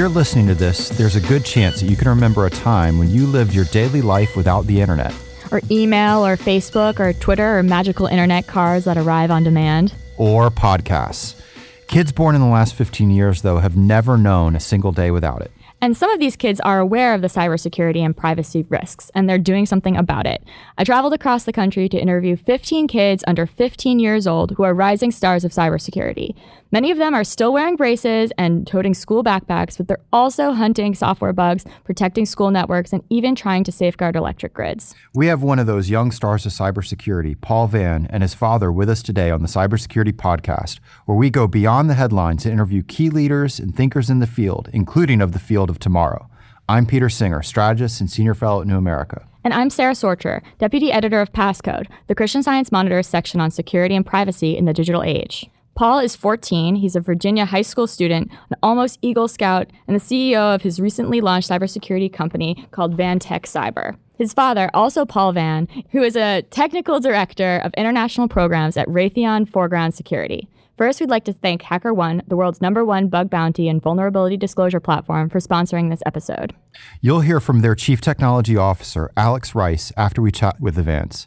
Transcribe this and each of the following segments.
you're listening to this, there's a good chance that you can remember a time when you lived your daily life without the internet. Or email, or Facebook, or Twitter, or magical internet cars that arrive on demand. Or podcasts. Kids born in the last 15 years, though, have never known a single day without it. And some of these kids are aware of the cybersecurity and privacy risks, and they're doing something about it. I traveled across the country to interview 15 kids under 15 years old who are rising stars of cybersecurity. Many of them are still wearing braces and toting school backpacks, but they're also hunting software bugs, protecting school networks, and even trying to safeguard electric grids. We have one of those young stars of cybersecurity, Paul Vann, and his father with us today on the Cybersecurity Podcast, where we go beyond the headlines to interview key leaders and thinkers in the field, including of the field of tomorrow. I'm Peter Singer, strategist and senior fellow at New America. And I'm Sara Sorcher, deputy editor of Passcode, the Christian Science Monitor section on security and privacy in the digital age. Paul is 14. He's a Virginia high school student, an almost Eagle Scout, and the CEO of his recently launched cybersecurity company called VannTechCyber. His father, also Paul Vann, who is a technical director of international programs at Raytheon Foreground Security. First, we'd like to thank HackerOne, the world's number one bug bounty and vulnerability disclosure platform, for sponsoring this episode. You'll hear from their chief technology officer, Alex Rice, after we chat with the Vanns.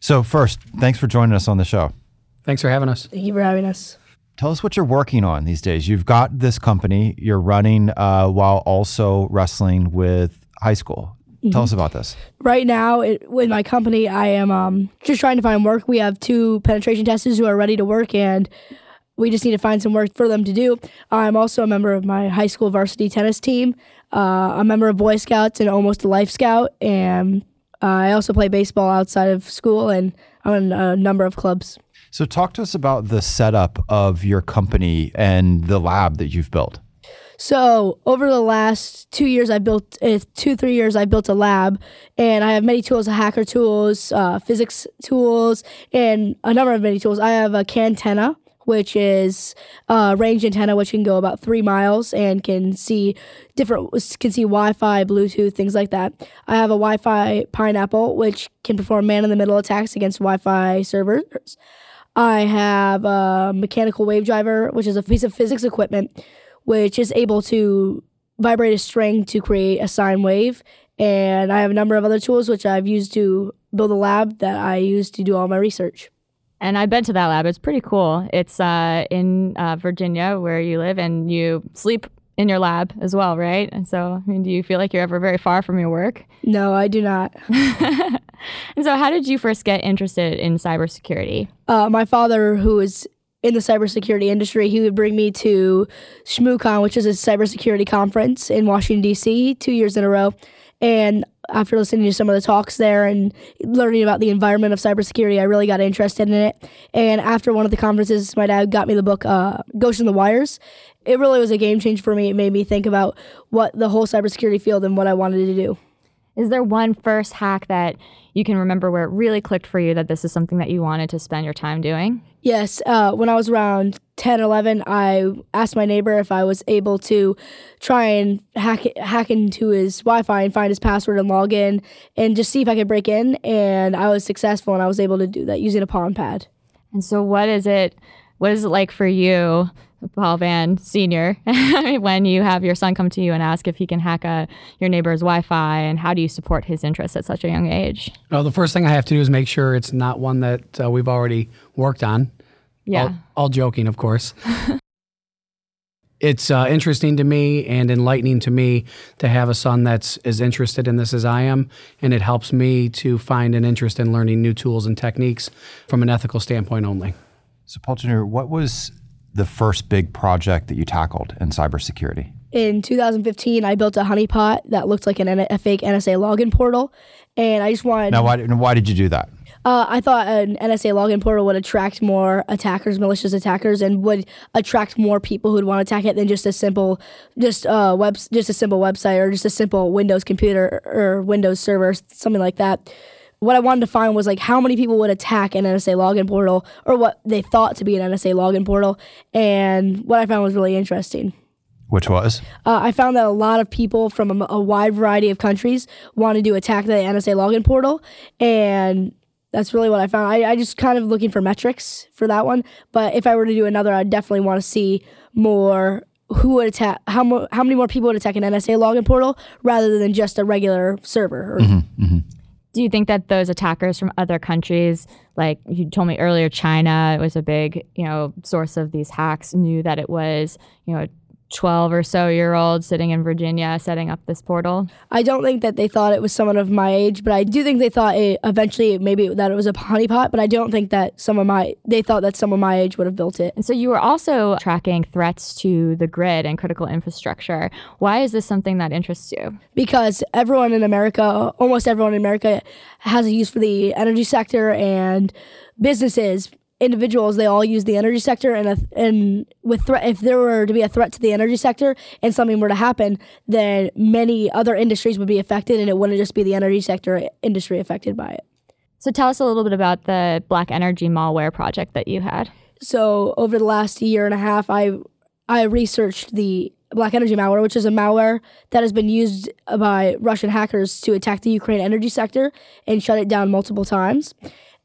So, first, thanks for joining us on the show. Thanks for having us. Thank you for having us. Tell us what you're working on these days. You've got this company you're running uh, while also wrestling with high school. Mm-hmm. Tell us about this. Right now, it, with my company, I am um, just trying to find work. We have two penetration testers who are ready to work, and we just need to find some work for them to do. I'm also a member of my high school varsity tennis team, uh, a member of Boy Scouts, and almost a Life Scout. And uh, I also play baseball outside of school, and I'm in a number of clubs. So, talk to us about the setup of your company and the lab that you've built. So, over the last two years, I built uh, two, three years, I built a lab, and I have many tools, hacker tools, uh, physics tools, and a number of many tools. I have a Cantenna, which is a range antenna, which can go about three miles and can see different, can see Wi-Fi, Bluetooth, things like that. I have a Wi-Fi Pineapple, which can perform man-in-the-middle attacks against Wi-Fi servers. I have a mechanical wave driver, which is a piece of physics equipment, which is able to vibrate a string to create a sine wave. And I have a number of other tools which I've used to build a lab that I use to do all my research. And I've been to that lab. It's pretty cool. It's uh, in uh, Virginia, where you live, and you sleep in your lab as well, right? And so, I mean, do you feel like you're ever very far from your work? No, I do not. and so, how did you first get interested in cybersecurity? Uh, my father, who is in the cybersecurity industry, he would bring me to ShmooCon, which is a cybersecurity conference in Washington, D.C., two years in a row. And after listening to some of the talks there and learning about the environment of cybersecurity, I really got interested in it. And after one of the conferences, my dad got me the book uh, Ghost in the Wires. It really was a game change for me. It made me think about what the whole cybersecurity field and what I wanted to do. Is there one first hack that you can remember where it really clicked for you that this is something that you wanted to spend your time doing? Yes. Uh, when I was around 10, 11, I asked my neighbor if I was able to try and hack, hack into his Wi Fi and find his password and log in and just see if I could break in. And I was successful and I was able to do that using a Pwn Pad. And so, what is it? What is it like for you Paul Vann Sr., when you have your son come to you and ask if he can hack a, your neighbor's Wi Fi, and how do you support his interests at such a young age? Well, the first thing I have to do is make sure it's not one that uh, we've already worked on. Yeah. All, all joking, of course. it's uh, interesting to me and enlightening to me to have a son that's as interested in this as I am, and it helps me to find an interest in learning new tools and techniques from an ethical standpoint only. So, Paul Jr., what was the first big project that you tackled in cybersecurity? In 2015, I built a honeypot that looked like an, a fake NSA login portal, and I just wanted. Now, why, why did you do that? Uh, I thought an NSA login portal would attract more attackers, malicious attackers, and would attract more people who'd want to attack it than just a simple, just uh, web, just a simple website or just a simple Windows computer or Windows server, something like that what I wanted to find was like how many people would attack an NSA login portal or what they thought to be an NSA login portal. And what I found was really interesting. Which was? Uh, I found that a lot of people from a, a, wide variety of countries wanted to attack the NSA login portal. And that's really what I found. I, I just kind of looking for metrics for that one. But if I were to do another, I'd definitely want to see more who would attack how mo- how many more people would attack an NSA login portal rather than just a regular server. Mm-hmm. Do you think that those attackers from other countries, like you told me earlier, China was a big, you know, source of these hacks, knew that it was, you know, 12 or so year old sitting in Virginia setting up this portal? I don't think that they thought it was someone of my age, but I do think they thought it eventually maybe that it was a honeypot. But I don't think that some of my they thought that someone my age would have built it. And so you were also tracking threats to the grid and critical infrastructure. Why is this something that interests you? because everyone in America, almost everyone in America, has a use for the energy sector and businesses, individuals. They all use the energy sector, and a, and with threat, if there were to be a threat to the energy sector and something were to happen, then many other industries would be affected, and it wouldn't just be the energy sector industry affected by it. So tell us a little bit about the BlackEnergy malware project that you had. So over the last year and a half, I I researched the BlackEnergy malware, which is a malware that has been used by Russian hackers to attack the Ukraine energy sector and shut it down multiple times.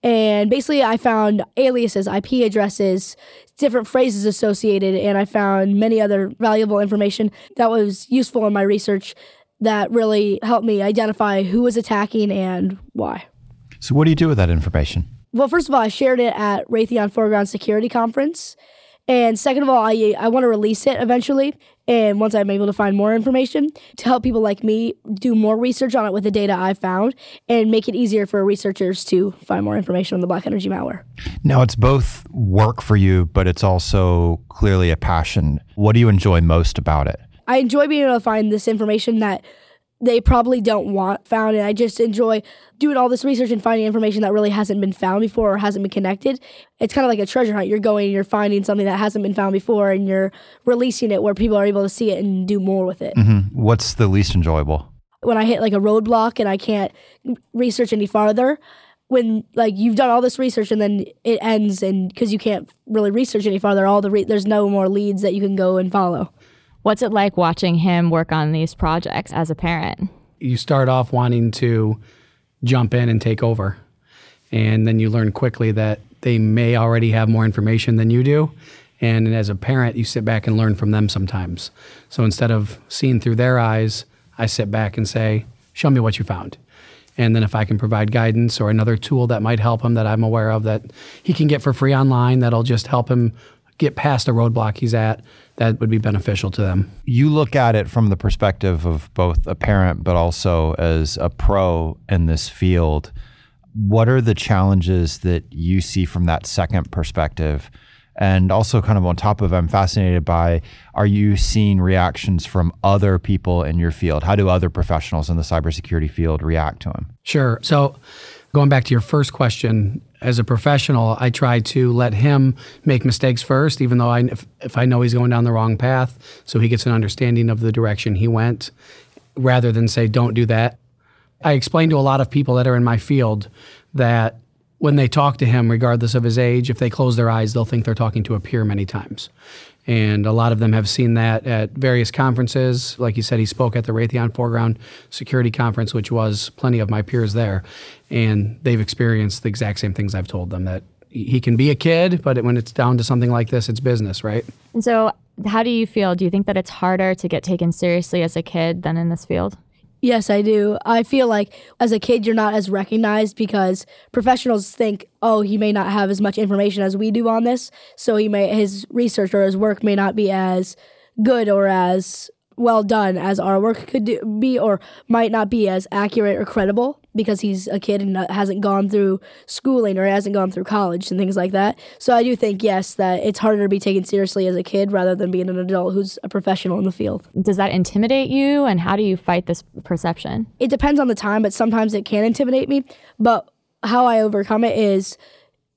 And basically, I found aliases, IP addresses, different phrases associated, and I found many other valuable information that was useful in my research that really helped me identify who was attacking and why. So, what do you do with that information? Well, first of all, I shared it at Raytheon Foreground Security Conference. And second of all, I, I want to release it eventually. And once I'm able to find more information to help people like me do more research on it with the data I found and make it easier for researchers to find more information on the BlackEnergy malware. Now, it's both work for you, but it's also clearly a passion. What do you enjoy most about it? I enjoy being able to find this information that they probably don't want found and I just enjoy doing all this research and finding information that really hasn't been found before or hasn't been connected. It's kind of like a treasure hunt. You're going and you're finding something that hasn't been found before and you're releasing it where people are able to see it and do more with it. Mm-hmm. What's the least enjoyable? When I hit like a roadblock and I can't research any farther, when like you've done all this research and then it ends and because you can't really research any farther, all the re- there's no more leads that you can go and follow. What's it like watching him work on these projects as a parent? You start off wanting to jump in and take over. And then you learn quickly that they may already have more information than you do. And as a parent, you sit back and learn from them sometimes. So instead of seeing through their eyes, I sit back and say, Show me what you found. And then if I can provide guidance or another tool that might help him that I'm aware of that he can get for free online that'll just help him get past the roadblock he's at, that would be beneficial to them. You look at it from the perspective of both a parent, but also as a pro in this field. What are the challenges that you see from that second perspective? And also, kind of on top of, I'm fascinated by are you seeing reactions from other people in your field? How do other professionals in the cybersecurity field react to them? Sure. So, going back to your first question, as a professional, I try to let him make mistakes first, even though I, if, if I know he's going down the wrong path, so he gets an understanding of the direction he went, rather than say, don't do that. I explain to a lot of people that are in my field that when they talk to him, regardless of his age, if they close their eyes, they'll think they're talking to a peer many times. And a lot of them have seen that at various conferences. Like you said, he spoke at the Raytheon Foreground Security Conference, which was plenty of my peers there. And they've experienced the exact same things I've told them that he can be a kid, but when it's down to something like this, it's business, right? And so, how do you feel? Do you think that it's harder to get taken seriously as a kid than in this field? Yes, I do. I feel like as a kid, you're not as recognized because professionals think, oh, he may not have as much information as we do on this, so he may his research or his work may not be as good or as well done as our work could do, be, or might not be as accurate or credible because he's a kid and hasn't gone through schooling or hasn't gone through college and things like that. So I do think yes that it's harder to be taken seriously as a kid rather than being an adult who's a professional in the field. Does that intimidate you? And how do you fight this perception? it depends on the time, but sometimes it can intimidate me. But how I overcome it is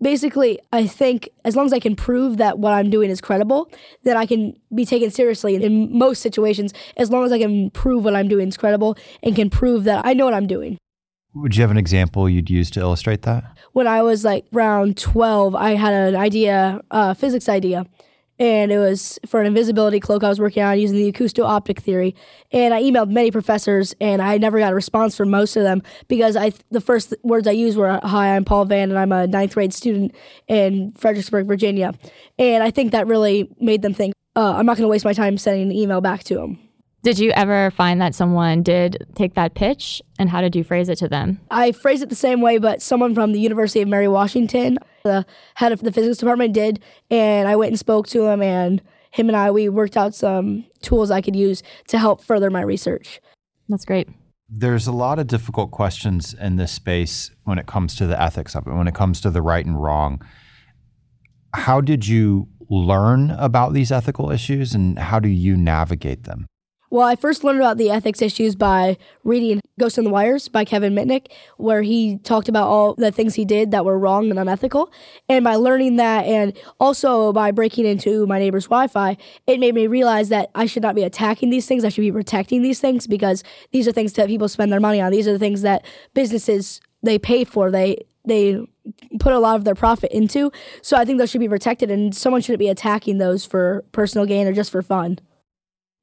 basically, I think as long as I can prove that what I'm doing is credible, then I can be taken seriously in most situations. As long as I can prove what I'm doing is credible and can prove that I know what I'm doing. Would you have an example you'd use to illustrate that? When I was like around 12, I had an idea, a physics idea. And it was for an invisibility cloak I was working on using the acousto-optic theory. And I emailed many professors, and I never got a response from most of them because I the first words I used were, "Hi, I'm Paul Vann, and I'm a ninth grade student in Fredericksburg, Virginia." And I think that really made them think, uh, I'm not going to waste my time sending an email back to them. Did you ever find that someone did take that pitch and how did you phrase it to them? I phrased it the same way, but someone from the University of Mary Washington, the head of the physics department, did. And I went and spoke to him, and him and I, we worked out some tools I could use to help further my research. That's great. There's a lot of difficult questions in this space when it comes to the ethics of it, when it comes to the right and wrong. How did you learn about these ethical issues and how do you navigate them? Well, I first learned about the ethics issues by reading Ghost in the Wires by Kevin Mitnick, where he talked about all the things he did that were wrong and unethical. And by learning that, and also by breaking into my neighbor's Wi Fi, it made me realize that I should not be attacking these things. I should be protecting these things because these are things that people spend their money on. These are the things that businesses they pay for. They they put a lot of their profit into. So I think those should be protected, and someone shouldn't be attacking those for personal gain or just for fun.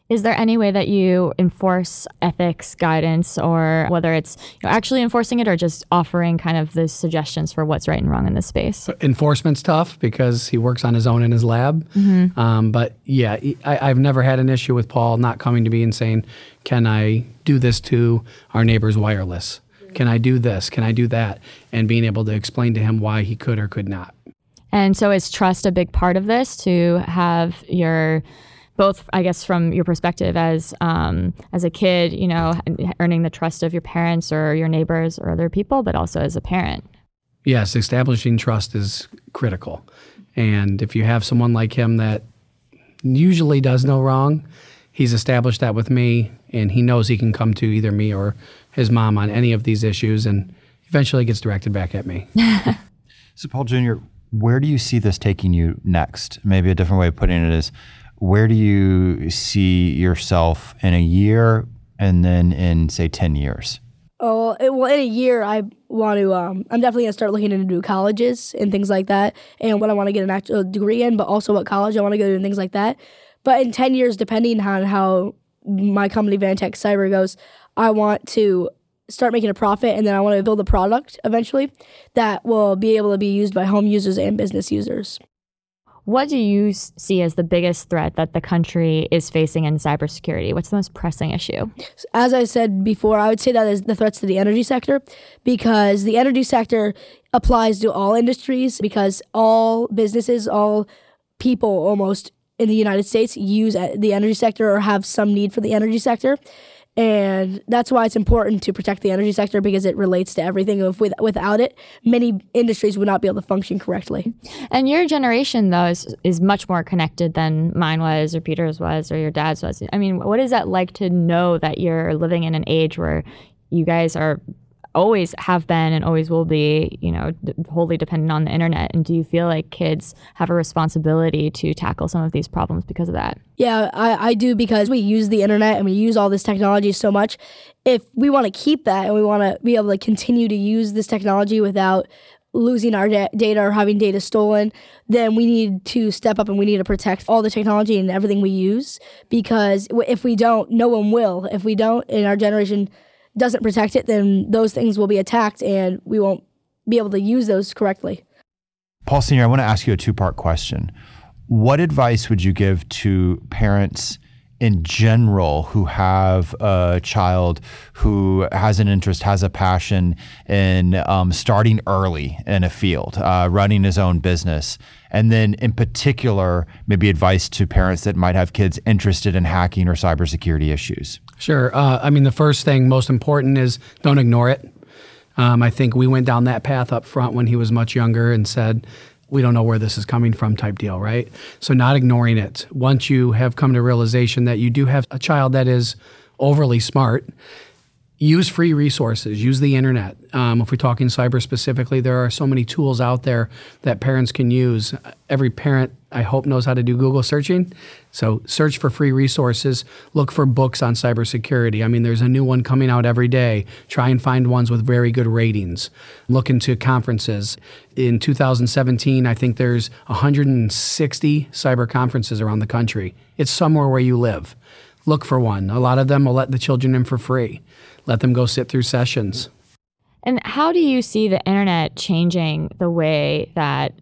Is there any way that you enforce ethics guidance, or whether it's you know, actually enforcing it or just offering kind of the suggestions for what's right and wrong in this space? Enforcement's tough because he works on his own in his lab. Mm-hmm. Um, but yeah, I, I've never had an issue with Paul not coming to me and saying, "Can I do this to our neighbor's wireless? Can I do this? Can I do that?" And being able to explain to him why he could or could not. And so, is trust a big part of this to have your both I guess from your perspective as um, as a kid, you know, earning the trust of your parents or your neighbors or other people, but also as a parent. Yes, establishing trust is critical. And if you have someone like him that usually does no wrong, he's established that with me and he knows he can come to either me or his mom on any of these issues and eventually gets directed back at me. so Paul Jr., where do you see this taking you next? Maybe a different way of putting it is where do you see yourself in a year and then in say 10 years? Oh well in a year i want to um, i'm definitely going to start looking into colleges and things like that and what i want to get an actual degree in but also what college i want to go to and things like that. But in 10 years depending on how my company VannTechCyber goes i want to start making a profit and then i want to build a product eventually that will be able to be used by home users and business users what do you see as the biggest threat that the country is facing in cybersecurity? What's the most pressing issue? As I said before, I would say that is the threats to the energy sector because the energy sector applies to all industries because all businesses, all people almost in the United States use uh, the energy sector or have some need for the energy sector and that's why it's important to protect the energy sector because it relates to everything. If with, without it, many industries would not be able to function correctly. And your generation, though, is, is much more connected than mine was, or Peter's was, or your dad's was. I mean, what is that like to know that you're living in an age where you guys are always have been and always will be, you know, wholly dependent on the internet? And do you feel like kids have a responsibility to tackle some of these problems because of that? Yeah, I, I do because we use the internet and we use all this technology so much. If we want to keep that and we want to be able to continue to use this technology without losing our da- data or having data stolen, then we need to step up and we need to protect all the technology and everything we use because if we don't, no one will. If we don't, in our generation, doesn't protect it, then those things will be attacked and we won't be able to use those correctly. Paul Sr., I want to ask you a two part question. What advice would you give to parents in general who have a child who has an interest, has a passion in um, starting early in a field, uh, running his own business? And then, in particular, maybe advice to parents that might have kids interested in hacking or cybersecurity issues? Sure. Uh, I mean, the first thing, most important, is don't ignore it. Um, I think we went down that path up front when he was much younger and said, we don't know where this is coming from type deal, right? So, not ignoring it. Once you have come to realization that you do have a child that is overly smart, use free resources, use the internet. Um, if we're talking cyber specifically, there are so many tools out there that parents can use. Every parent, I hope, knows how to do Google searching. So search for free resources, look for books on cybersecurity. I mean, there's a new one coming out every day. Try and find ones with very good ratings. Look into conferences. In 2017, I think there's 160 cyber conferences around the country. It's somewhere where you live. Look for one. A lot of them will let the children in for free let them go sit through sessions. And how do you see the internet changing the way that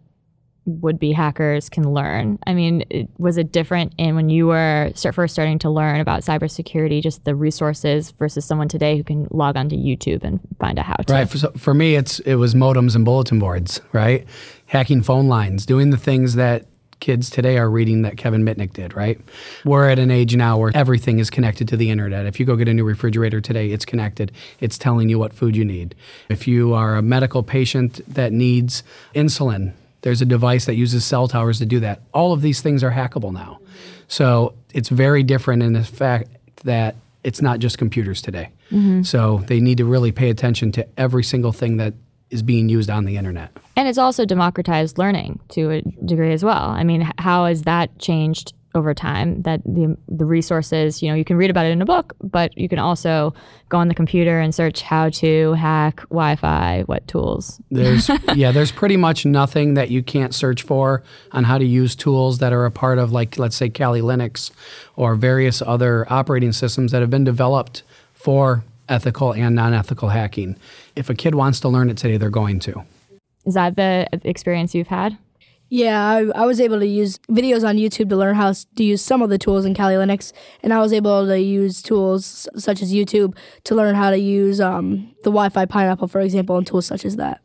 would-be hackers can learn. I mean, it, was it different in when you were start, first starting to learn about cybersecurity, just the resources versus someone today who can log onto YouTube and find a how-to? Right. For, for me, it's it was modems and bulletin boards. Right, hacking phone lines, doing the things that kids today are reading that Kevin Mitnick did, right? We're at an age now where everything is connected to the internet. If you go get a new refrigerator today, it's connected. It's telling you what food you need. If you are a medical patient that needs insulin, there's a device that uses cell towers to do that. All of these things are hackable now. So it's very different in the fact that it's not just computers today. Mm-hmm. So they need to really pay attention to every single thing that is being used on the internet. And it's also democratized learning to a degree as well. I mean, how has that changed over time? That the the resources, you know, you can read about it in a book, but you can also go on the computer and search how to hack Wi-Fi, what tools. There's yeah, there's pretty much nothing that you can't search for on how to use tools that are a part of like let's say Kali Linux or various other operating systems that have been developed for ethical and non-ethical hacking. If a kid wants to learn it today, they're going to. Is that the experience you've had? Yeah, I, I was able to use videos on YouTube to learn how to use some of the tools in Kali Linux, and I was able to use tools such as YouTube to learn how to use um, the Wi-Fi Pineapple, for example, and tools such as that.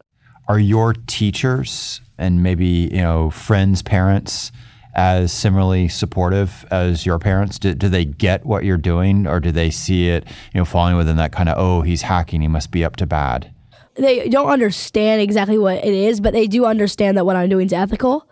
Are your teachers and maybe you know friends, parents as similarly supportive as your parents? Do, do they get what you're doing, or do they see it, you know, falling within that kind of oh, he's hacking, he must be up to bad? They don't understand exactly what it is, but they do understand that what I'm doing is ethical.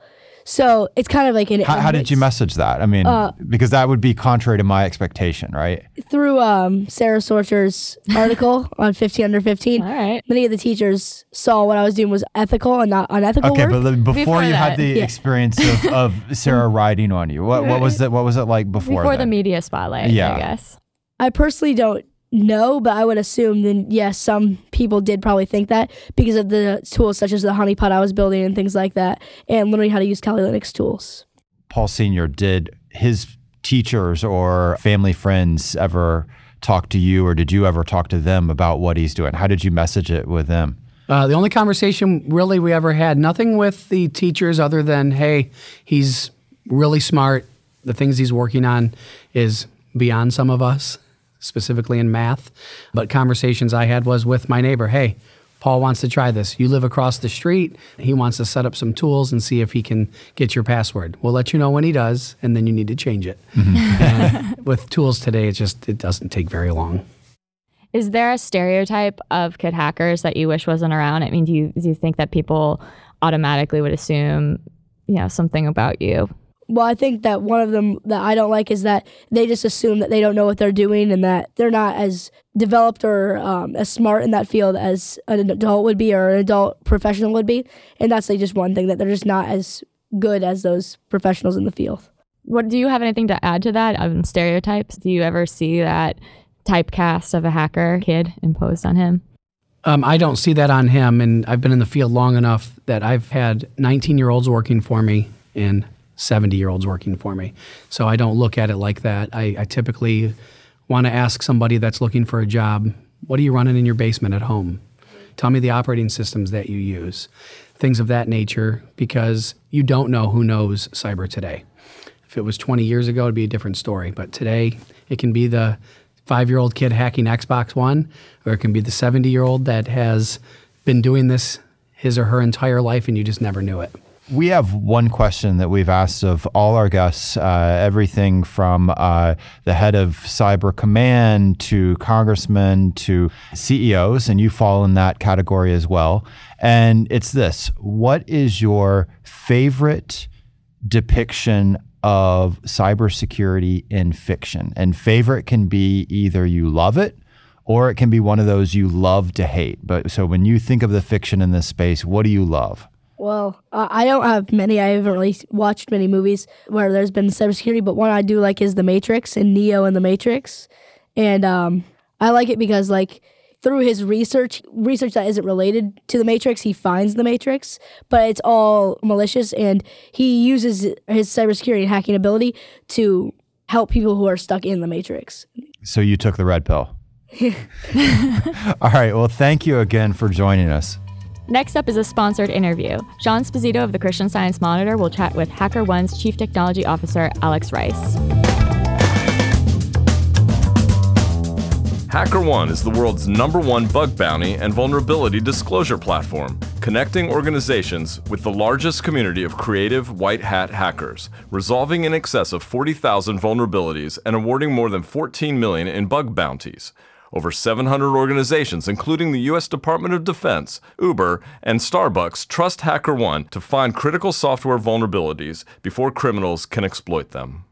So it's kind of like an. How, how did you message that? I mean, uh, because that would be contrary to my expectation, right? Through um, Sara Sorcher's article on 15 under 15. All right. Many of the teachers saw what I was doing was ethical and not unethical. Okay, work. but before, before you that, had the yeah. experience of, of Sara writing on you, what, what was it? What was it like before? Before the media spotlight, yeah. I guess. I personally don't no, but I would assume then yes, some people did probably think that because of the tools such as the honeypot I was building and things like that, and learning how to use Kali Linux tools. Paul Senior, did his teachers or family friends ever talk to you, or did you ever talk to them about what he's doing? How did you message it with them? Uh, the only conversation really we ever had, nothing with the teachers other than, hey, he's really smart. The things he's working on is beyond some of us specifically in math. But conversations I had was with my neighbor, hey, Paul wants to try this. You live across the street. He wants to set up some tools and see if he can get your password. We'll let you know when he does, and then you need to change it. Mm-hmm. with tools today, it just it doesn't take very long. Is there a stereotype of kid hackers that you wish wasn't around? I mean, do you do you think that people automatically would assume, you know, something about you well, I think that one of them that I don't like is that they just assume that they don't know what they're doing and that they're not as developed or um, as smart in that field as an adult would be or an adult professional would be. And that's like just one thing that they're just not as good as those professionals in the field. What do you have anything to add to that of stereotypes? Do you ever see that typecast of a hacker kid imposed on him? Um, I don't see that on him, and I've been in the field long enough that I've had 19 year olds working for me, and 70 year olds working for me. So I don't look at it like that. I, I typically want to ask somebody that's looking for a job, what are you running in your basement at home? Tell me the operating systems that you use, things of that nature, because you don't know who knows cyber today. If it was 20 years ago, it'd be a different story. But today, it can be the five year old kid hacking Xbox One, or it can be the 70 year old that has been doing this his or her entire life and you just never knew it. We have one question that we've asked of all our guests, uh, everything from uh, the head of Cyber Command to congressmen to CEOs, and you fall in that category as well. And it's this What is your favorite depiction of cybersecurity in fiction? And favorite can be either you love it or it can be one of those you love to hate. But so when you think of the fiction in this space, what do you love? Well, I don't have many. I haven't really watched many movies where there's been cybersecurity, but one I do like is The Matrix and Neo in The Matrix, and um, I like it because like through his research, research that isn't related to the Matrix, he finds the Matrix, but it's all malicious, and he uses his cybersecurity and hacking ability to help people who are stuck in the Matrix. So you took the red pill. all right. Well, thank you again for joining us. Next up is a sponsored interview. Sean Sposito of the Christian Science Monitor will chat with HackerOne's Chief Technology Officer, Alex Rice. HackerOne is the world's number one bug bounty and vulnerability disclosure platform, connecting organizations with the largest community of creative white hat hackers, resolving in excess of 40,000 vulnerabilities and awarding more than 14 million in bug bounties. Over 700 organizations, including the U.S. Department of Defense, Uber, and Starbucks, trust HackerOne to find critical software vulnerabilities before criminals can exploit them.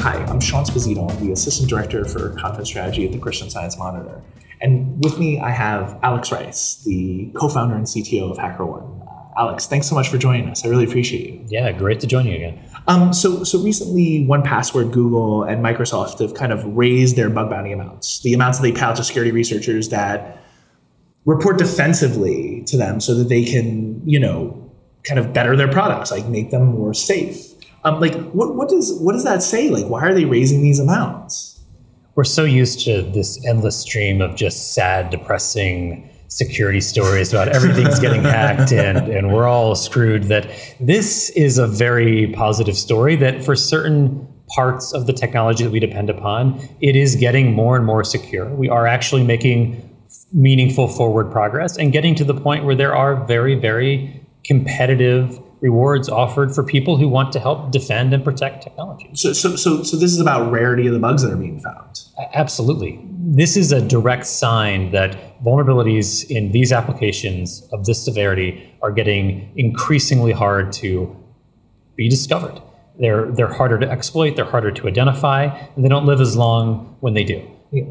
Hi, I'm Sean Sposito. I'm the Assistant Director for Content Strategy at the Christian Science Monitor. And with me, I have Alex Rice, the co founder and CTO of HackerOne. Uh, Alex, thanks so much for joining us. I really appreciate you. Yeah, great to join you again. Um, so, so recently, 1Password, Google, and Microsoft have kind of raised their bug bounty amounts, the amounts that they pay out to security researchers that report defensively to them so that they can, you know, kind of better their products, like make them more safe. Um, like, what, what does what does that say? Like, why are they raising these amounts? We're so used to this endless stream of just sad, depressing security stories about everything's getting hacked and, and we're all screwed that this is a very positive story that for certain parts of the technology that we depend upon it is getting more and more secure we are actually making meaningful forward progress and getting to the point where there are very very competitive rewards offered for people who want to help defend and protect technology. So, so, so, so this is about rarity of the bugs that are being found. Absolutely. This is a direct sign that vulnerabilities in these applications of this severity are getting increasingly hard to be discovered. They're, they're harder to exploit, they're harder to identify, and they don't live as long when they do. Yeah.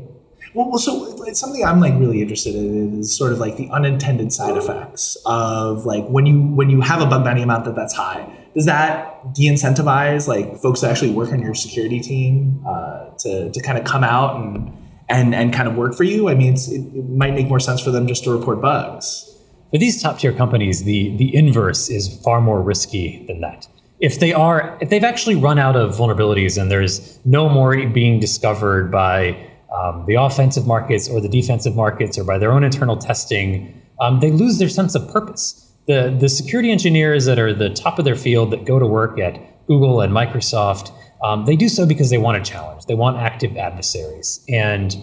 Well, so it's something I'm like really interested in is sort of like the unintended side effects of like when you when you have a bug bounty amount that that's high. Does that de-incentivize like folks that actually work on your security team uh, to to kind of come out and and and kind of work for you? I mean, it, it might make more sense for them just to report bugs. For these top tier companies, the the inverse is far more risky than that if they are if they've actually run out of vulnerabilities and there's no more being discovered by um, the offensive markets or the defensive markets or by their own internal testing, um, they lose their sense of purpose. The, the security engineers that are the top of their field that go to work at Google and Microsoft, um, they do so because they want a challenge. They want active adversaries. And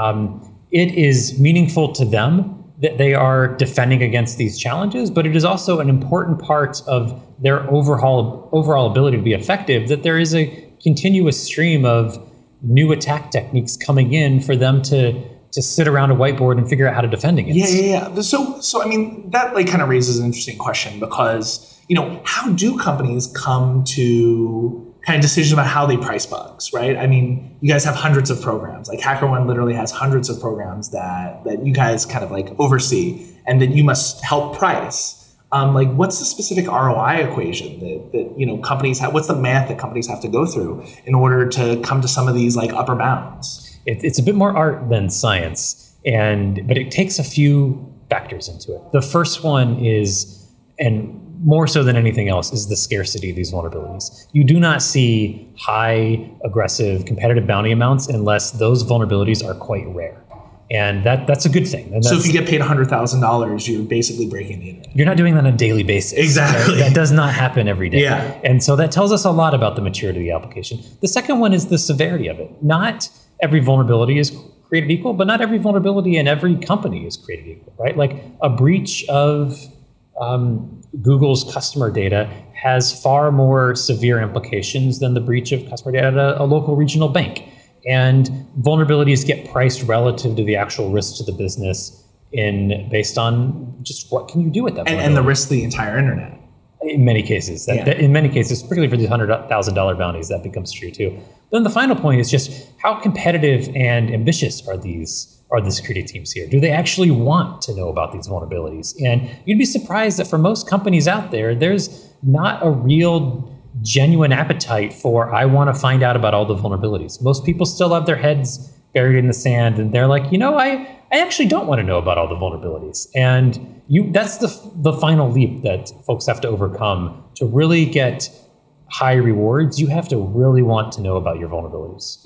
um, it is meaningful to them that they are defending against these challenges, but it is also an important part of their overall overall ability to be effective that there is a continuous stream of new attack techniques coming in for them to to sit around a whiteboard and figure out how to defend against. Yeah, yeah, yeah. So, so I mean, that like kind of raises an interesting question because you know, how do companies come to kind of decision about how they price bugs, right? I mean, you guys have hundreds of programs. Like HackerOne literally has hundreds of programs that that you guys kind of like oversee and that you must help price. Um, like, what's the specific ROI equation that, that you know companies have? What's the math that companies have to go through in order to come to some of these like upper bounds? It, it's a bit more art than science, and but it takes a few factors into it. The first one is, and more so than anything else, is the scarcity of these vulnerabilities. You do not see high, aggressive, competitive bounty amounts unless those vulnerabilities are quite rare and that that's a good thing. so if you get paid hundred thousand dollars, you're basically breaking the internet. You're not doing that on a daily basis. Exactly. That, that, does not happen every day. Yeah. And so that tells us a lot about the maturity of the application. The second one is the severity of it. Not every vulnerability is created equal, but not every vulnerability in every company is created equal, right? Like a breach of um, Google's customer data has far more severe implications than the breach of customer data at a, a local regional bank. And vulnerabilities get priced relative to the actual risk to the business in based on just what can you do with that and, and the risk of the entire internet in many cases that, Yeah. that- in many cases particularly for these $100000 bounties that becomes true too then the final point is just how competitive and ambitious are these are the security teams here do they actually want to know about these vulnerabilities and you'd be surprised that for most companies out there there's not a real genuine appetite for I want to find out about all the vulnerabilities. Most people still have their heads buried in the sand and they're like, you know, I I actually don't want to know about all the vulnerabilities. And you that's the the final leap that folks have to overcome to really get high rewards, you have to really want to know about your vulnerabilities.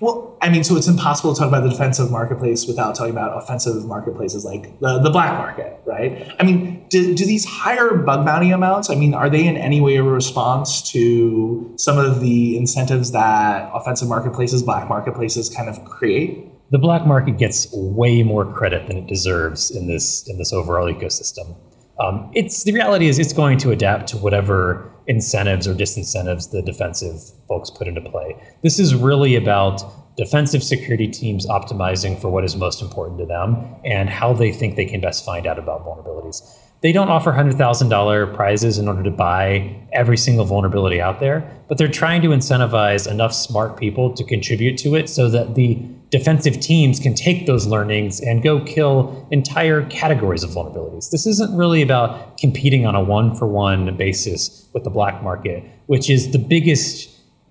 Well, I mean, so it's impossible to talk about the defensive marketplace without talking about offensive marketplaces like the, the black market, right? I mean, do, do these higher bug bounty amounts, I mean, are they in any way a response to some of the incentives that offensive marketplaces, black marketplaces kind of create? The black market gets way more credit than it deserves in this in this overall ecosystem. Um, it's the reality is it's going to adapt to whatever incentives or disincentives the defensive folks put into play. This is really about defensive security teams optimizing for what is most important to them and how they think they can best find out about vulnerabilities. They don't offer $100,000 prizes in order to buy every single vulnerability out there, but they're trying to incentivize enough smart people to contribute to it so that the defensive teams can take those learnings and go kill entire categories of vulnerabilities. This isn't really about competing on a one for one basis with the black market, which is the biggest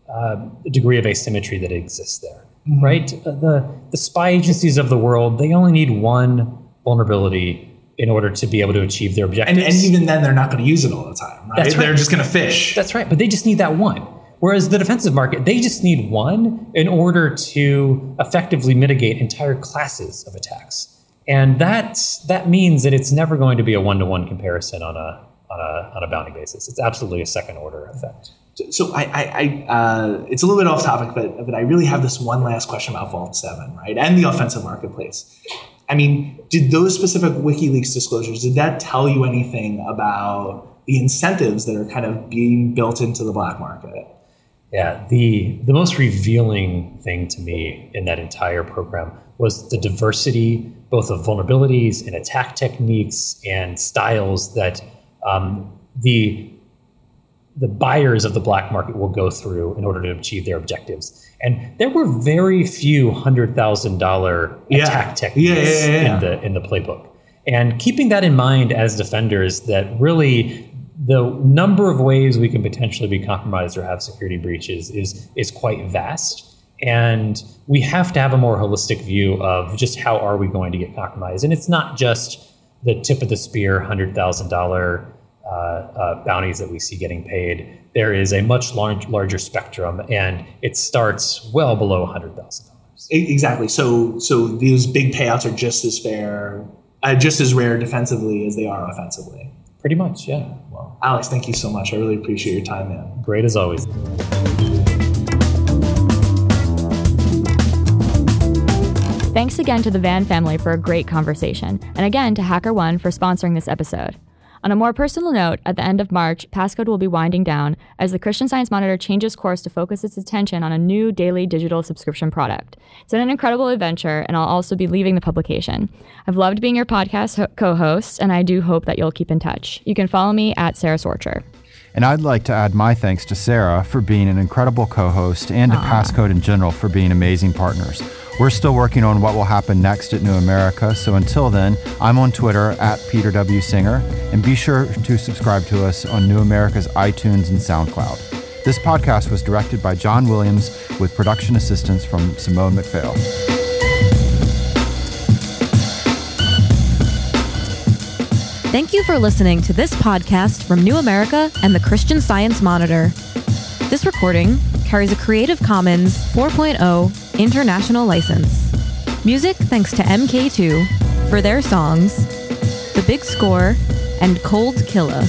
uh, degree of asymmetry that exists there, right? Uh, the, the spy agencies of the world, they only need one vulnerability in order to be able to achieve their And, objectives. and even then, they're not going to use it all the time, right? That's right. They're just going to fish. That's right, but they just need that one. Whereas the defensive market, they just need one in order to effectively mitigate entire classes of attacks. And that that means that it's never going to be a one-to-one comparison on a on a on a bounty basis. It's absolutely a second order effect. So I, I, I uh, it's a little bit off topic, but but I really have this one last question about Vault Seven, right, and the offensive marketplace. I mean, did those specific WikiLeaks disclosures did that tell you anything about the incentives that are kind of being built into the black market? Yeah, the the most revealing thing to me in that entire program was the diversity, both of vulnerabilities and attack techniques and styles that um, the the buyers of the black market will go through in order to achieve their objectives. And there were very few hundred thousand dollar attack techniques yeah, yeah, yeah. in the in the playbook. And keeping that in mind as defenders, that really the number of ways we can potentially be compromised or have security breaches is is quite vast. And we have to have a more holistic view of just how are we going to get compromised. And it's not just the tip of the spear, hundred thousand dollar uh, uh, bounties that we see getting paid. There is a much large, larger spectrum, and it starts well below hundred thousand dollars. E- Exactly. So so these big payouts are just as fair, uh, just as rare defensively as they are offensively. Pretty much, yeah. Well, Alex, thank you so much. I really appreciate your time, man. Great as always. Thanks again to the Vann family for a great conversation, and again to HackerOne for sponsoring this episode. On a more personal note, at the end of March, Passcode will be winding down as the Christian Science Monitor changes course to focus its attention on a new daily digital subscription product. It's been an incredible adventure, and I'll also be leaving the publication. I've loved being your podcast ho- co host, and I do hope that you'll keep in touch. You can follow me at Sara Sorcher. And I'd like to add my thanks to Sara for being an incredible co host and to Passcode in general for being amazing partners. We're still working on what will happen next at New America, so until then, I'm on Twitter at Peter W. Singer, and be sure to subscribe to us on New America's iTunes and SoundCloud. This podcast was directed by John Williams with production assistance from Simone McPhail. Thank you for listening to this podcast from New America and the Christian Science Monitor. This recording carries a Creative Commons 4.0 international license. Music thanks to MK2 for their songs The Big Score and Cold Killa.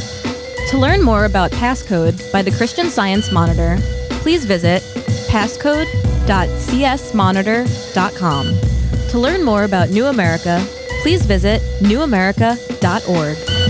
To learn more about Passcode by the Christian Science Monitor, please visit passcode.csmonitor.com. To learn more about New America, please visit newamerica.org.